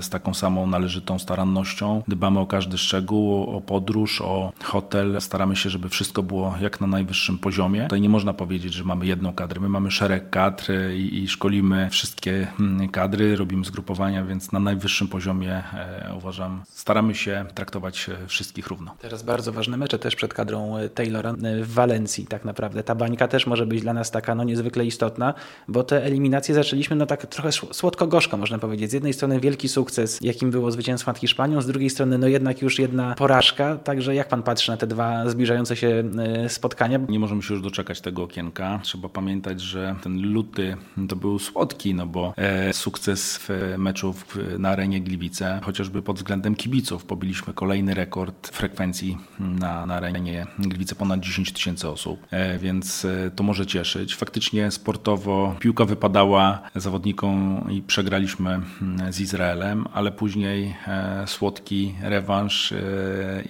Speaker 6: z taką samą należytą starannością dbamy o każdy szczegół, o podróż, o hotel. Staramy się, żeby wszystko było jak na najwyższym poziomie. Tutaj nie można powiedzieć, że mamy jedną kadrę. My mamy szereg kadr i, i szkolimy wszystkie hmm, kadry, robimy zgrupowania, więc na najwyższym poziomie e, uważam, staramy się traktować e, wszystkich równo.
Speaker 3: Teraz bardzo ważne mecze też przed kadrą e, Taylora w Walencji tak naprawdę. Ta bańka też może być dla nas taka no niezwykle istotna, bo te eliminacje zaczęliśmy no tak trochę słodko-gorzko można powiedzieć. Z jednej strony wielki sukces, jakim było zwycięstwo nad Hiszpanią, z drugiej strony no jednak już jedna porażka, także jak pan patrzy na te dwa zbliżające się spotkania?
Speaker 6: Nie możemy się już doczekać tego okienka. Trzeba pamiętać, że ten luty to był słodki, no bo sukces w meczu w na arenie Gliwice, chociażby pod względem kibiców. Pobiliśmy kolejny rekord frekwencji na, na arenie Gliwice, ponad 10 tysięcy osób, e, więc e, to może cieszyć. Faktycznie sportowo piłka wypadała zawodnikom i przegraliśmy mm, z Izraelem, ale później e, słodki rewanż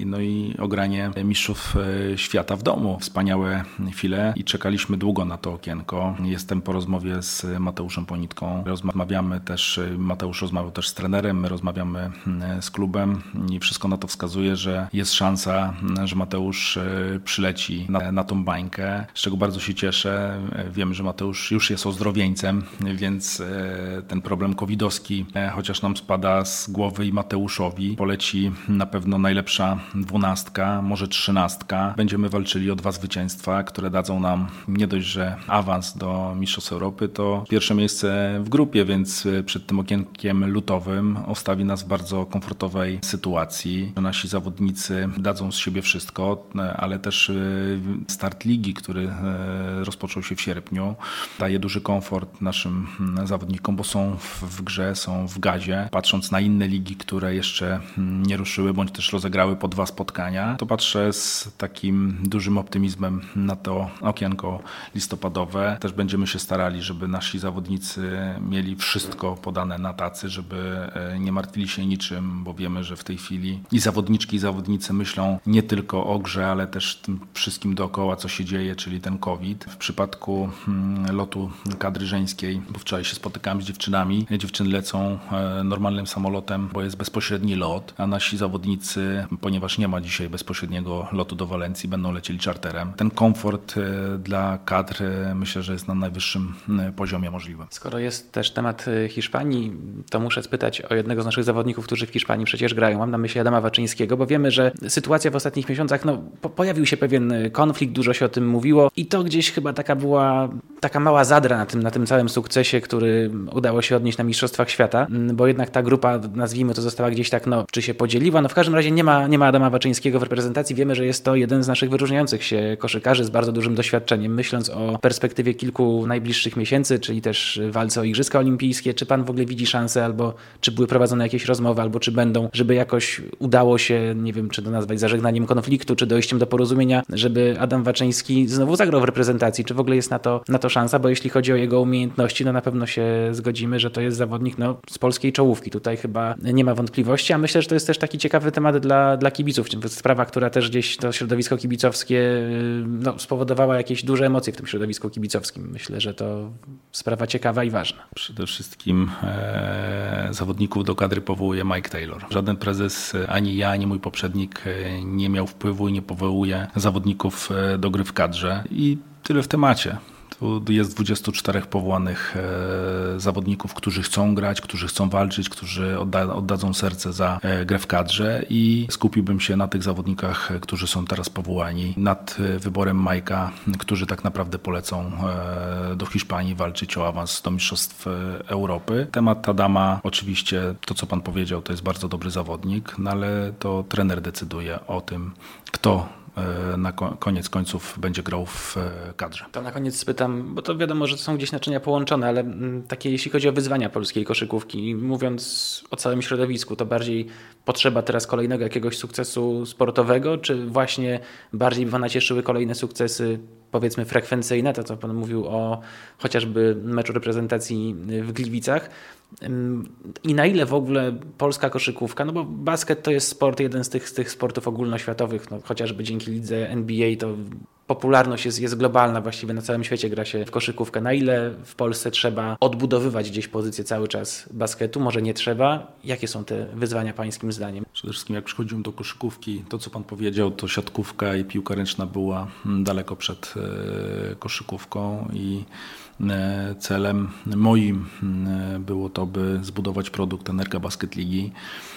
Speaker 6: no i ogranie mistrzów świata w domu. Wspaniałe chwile i czekaliśmy długo na to okienko. Jestem po rozmowie z Mateuszem Ponitką. Rozmawiamy też, Mateusz rozmawiał też z trenerem, my rozmawiamy mm, z klubem i wszystko na to wskazuje, że jest szansa, mm, że Mateusz e, przyleci na, na tą bańkę, z czego bardzo się cieszę. Wiem, że Mateusz już jest ozdrowieńcem, więc e, ten problem covidowski, e, chociaż nam spada z głowy i Mateuszowi, poleci na pewno najlepsza dwunastka, może trzynastka. Będziemy walczyli o dwa zwycięstwa, które dadzą nam nie dość, że awans do Mistrzostw Europy, to pierwsze miejsce w grupie, więc przed tym okienkiem lutowym ostawi nas w bardzo komfortowej sytuacji. Nasi zawodnicy dadzą z siebie wszystko, ale też y, start ligi, który y, rozpoczął się w sierpniu, daje duży komfort naszym mm, zawodnikom, bo są w grze, są w gazie. Patrząc na inne ligi, które jeszcze mm, nie ruszyły, bądź też rozegrały po dwa spotkania, to patrzę z takim dużym optymizmem na to okienko listopadowe. Też będziemy się starali, żeby nasi zawodnicy mieli wszystko podane na tacy, żeby E, nie martwili się niczym, bo wiemy, że w tej chwili i zawodniczki, i zawodnicy myślą nie tylko o grze, ale też tym wszystkim dookoła, co się dzieje, czyli ten COVID. W przypadku hmm, lotu kadry żeńskiej, bo wczoraj się spotykałem z dziewczynami, dziewczyny lecą e, normalnym samolotem, bo jest bezpośredni lot, a nasi zawodnicy, ponieważ nie ma dzisiaj bezpośredniego lotu do Walencji, będą lecieli czarterem. Ten komfort e, dla kadr myślę, że jest na najwyższym poziomie możliwym.
Speaker 3: Skoro jest też temat Hiszpanii, to muszę spytać, spytać o jednego z naszych zawodników, którzy w Hiszpanii przecież grają. Mam na myśli Adama Waczyńskiego, bo wiemy, że sytuacja w ostatnich miesiącach, no, po pojawił się pewien konflikt, dużo się o tym mówiło i to gdzieś chyba taka była taka mała zadra na tym, na tym całym sukcesie, który udało się odnieść na Mistrzostwach Świata, bo jednak ta grupa, nazwijmy to, została gdzieś tak, no, czy się podzieliła. No w każdym razie nie ma, nie ma Adama Waczyńskiego w reprezentacji. Wiemy, że jest to jeden z naszych wyróżniających się koszykarzy z bardzo dużym doświadczeniem. Myśląc o perspektywie kilku najbliższych miesięcy, czyli też walce o Igrzyska Olimpijskie, czy pan w ogóle widzi szansę albo czy były prowadzone jakieś rozmowy, albo czy będą, żeby jakoś udało się, nie wiem, czy to nazwać zażegnaniem konfliktu, czy dojściem do porozumienia, żeby Adam Waczyński znowu zagrał w reprezentacji, czy w ogóle jest na to, na to szansa, bo jeśli chodzi o jego umiejętności, no na pewno się zgodzimy, że to jest zawodnik no, z polskiej czołówki. Tutaj chyba nie ma wątpliwości, a myślę, że to jest też taki ciekawy temat dla, dla kibiców. Sprawa, która też gdzieś to środowisko kibicowskie no, spowodowała jakieś duże emocje w tym środowisku kibicowskim. Myślę, że to sprawa ciekawa i ważna.
Speaker 6: Przede wszystkim e zawodników do kadry powołuje Mike Taylor. Żaden prezes, ani ja, ani mój poprzednik nie miał wpływu i nie powołuje zawodników do gry w kadrze. I tyle w temacie. Jest 24 powołanych e, zawodników, którzy chcą grać, którzy chcą walczyć, którzy odda, oddadzą serce za e, grę w kadrze i skupiłbym się na tych zawodnikach, którzy są teraz powołani, nad e, wyborem Majka, którzy tak naprawdę polecą do Hiszpanii walczyć o awans do Mistrzostw Europy. Temat Tadama, oczywiście to co pan powiedział, to jest bardzo dobry zawodnik, no ale to trener decyduje o tym, kto E, na koniec końców będzie grał w e, kadrze.
Speaker 3: To na koniec spytam, bo to wiadomo, że są gdzieś naczynia połączone, ale mm, takie jeśli chodzi o wyzwania polskiej koszykówki, mówiąc o całym środowisku, to bardziej potrzeba teraz kolejnego jakiegoś sukcesu sportowego, czy właśnie bardziej by Pana cieszyły kolejne sukcesy powiedzmy frekwencyjne, to co Pan mówił o chociażby meczu reprezentacji w Gliwicach, i na ile w ogóle polska koszykówka, no bo basket to jest sport, jeden z tych, z tych sportów ogólnoświatowych, no chociażby dzięki lidze NBA to popularność jest, jest globalna, właściwie na całym świecie gra się w koszykówkę. Na ile w Polsce trzeba odbudowywać gdzieś pozycję cały czas basketu? Może nie trzeba? Jakie są te wyzwania pańskim zdaniem?
Speaker 6: Przede wszystkim jak przychodziłem do koszykówki, to co pan powiedział, to siatkówka i piłka ręczna była mm, daleko przed e, koszykówką i celem moim mm, było to, by zbudować produkt Energa Basket Ligi. E,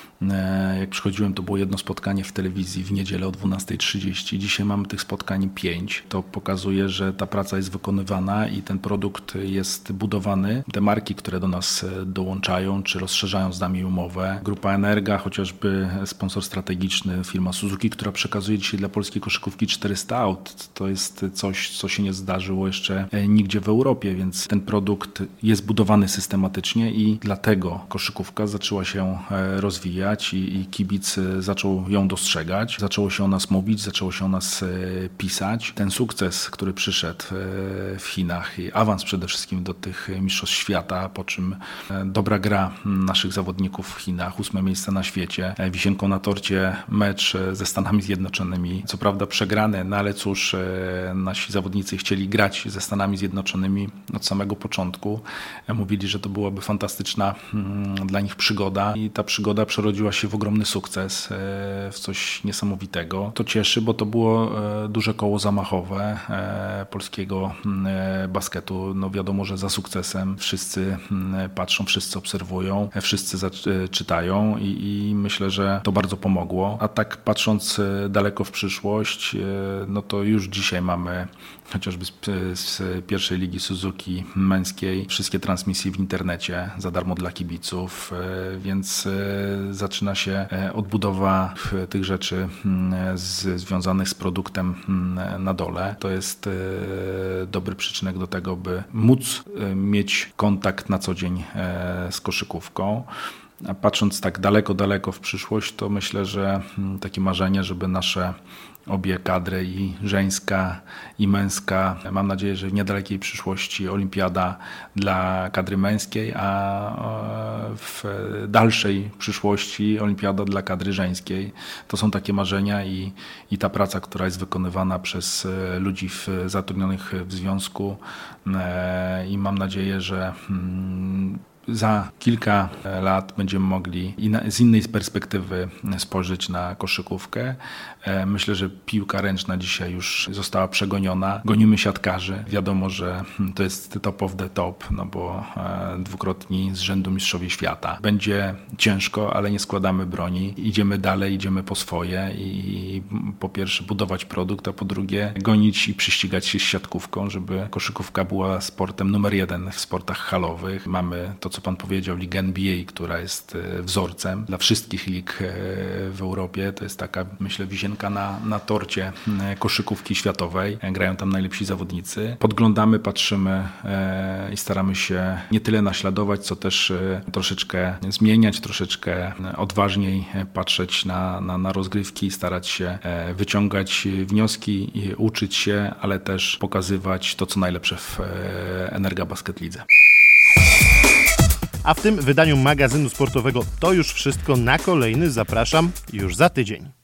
Speaker 6: jak przychodziłem, to było jedno spotkanie w telewizji w niedzielę o 12.30. Dzisiaj mamy tych spotkań pięć. To pokazuje, że ta praca jest wykonywana i ten produkt jest budowany. Te marki, które do nas e, dołączają, czy rozszerzają z nami umowę. Grupa Energa, chociażby sponsor strategiczny, firma Suzuki, która przekazuje dzisiaj dla polskiej koszykówki 400 aut. To jest coś, co się nie zdarzyło jeszcze e, nigdzie w Europie, więc ten produkt jest budowany systematycznie i dlatego koszykówka zaczęła się rozwijać rozwijać i, i kibic e, zaczął ją dostrzegać. Zaczęło się o nas mówić, zaczęło się o nas e, pisać. Ten sukces, który przyszedł e, w Chinach i awans przede wszystkim do tych mistrzostw świata, po czym dobra gra naszych zawodników w Chinach, ósme miejsce na świecie, wisienką na torcie mecz ze Stanami Zjednoczonymi. Co prawda przegrany, no ale cóż, nasi zawodnicy chcieli grać ze Stanami Zjednoczonymi od samego początku. Mówili, że to byłaby fantastyczna mm, dla nich przygoda i ta przygoda przerodziła przerodziła się w ogromny sukces, e, w coś niesamowitego. To cieszy, bo to było e, duże koło zamachowe e, polskiego basketu. No wiadomo, że za sukcesem wszyscy patrzą, wszyscy obserwują, wszyscy czytają i, i myślę, że to bardzo pomogło. A tak patrząc daleko w przyszłość, no to już dzisiaj mamy chociażby z, z, pierwszej ligi Suzuki męskiej, wszystkie transmisje w internecie za darmo dla kibiców, więc zaczyna się e, odbudowa tych rzeczy z, związanych z produktem na dole. To jest e, dobry przyczynek do tego, by móc e, mieć kontakt na co dzień z koszykówką. A patrząc tak daleko, daleko w przyszłość, to myślę, że takie marzenie, żeby nasze obie kadry i żeńska i męska. Mam nadzieję, że w niedalekiej przyszłości olimpiada dla kadry męskiej, a w dalszej przyszłości olimpiada dla kadry żeńskiej. To są takie marzenia i, i ta praca, która jest wykonywana przez e, ludzi w, zatrudnionych w związku e, i mam nadzieję, że mm, za kilka lat będziemy mogli z innej perspektywy spojrzeć na koszykówkę. E, myślę, że piłka ręczna dzisiaj już została przegoniona. Gonimy siatkarzy. Wiadomo, że to jest top of the top, no bo e, dwukrotni z rzędu mistrzowie świata. Będzie ciężko, ale nie składamy broni. Idziemy dalej, idziemy po swoje i po pierwsze budować produkt, a po drugie gonić i przyścigać się z siatkówką, żeby koszykówka była sportem numer jeden w sportach halowych. Mamy to, co pan powiedział, ligę NBA, która jest e, wzorcem dla wszystkich lig w Europie. To jest taka, myślę, wisienka na, na torcie e, koszykówki światowej. E, grają tam najlepsi zawodnicy. Podglądamy, patrzymy e, i staramy się nie tyle naśladować, co też troszeczkę zmieniać, troszeczkę odważniej patrzeć na, na, na rozgrywki, starać się wyciągać wnioski, uczyć się, ale też pokazywać to, co najlepsze w Energa Basket Lidze.
Speaker 1: A w tym wydaniu magazynu sportowego to już wszystko. Na kolejny zapraszam już za tydzień.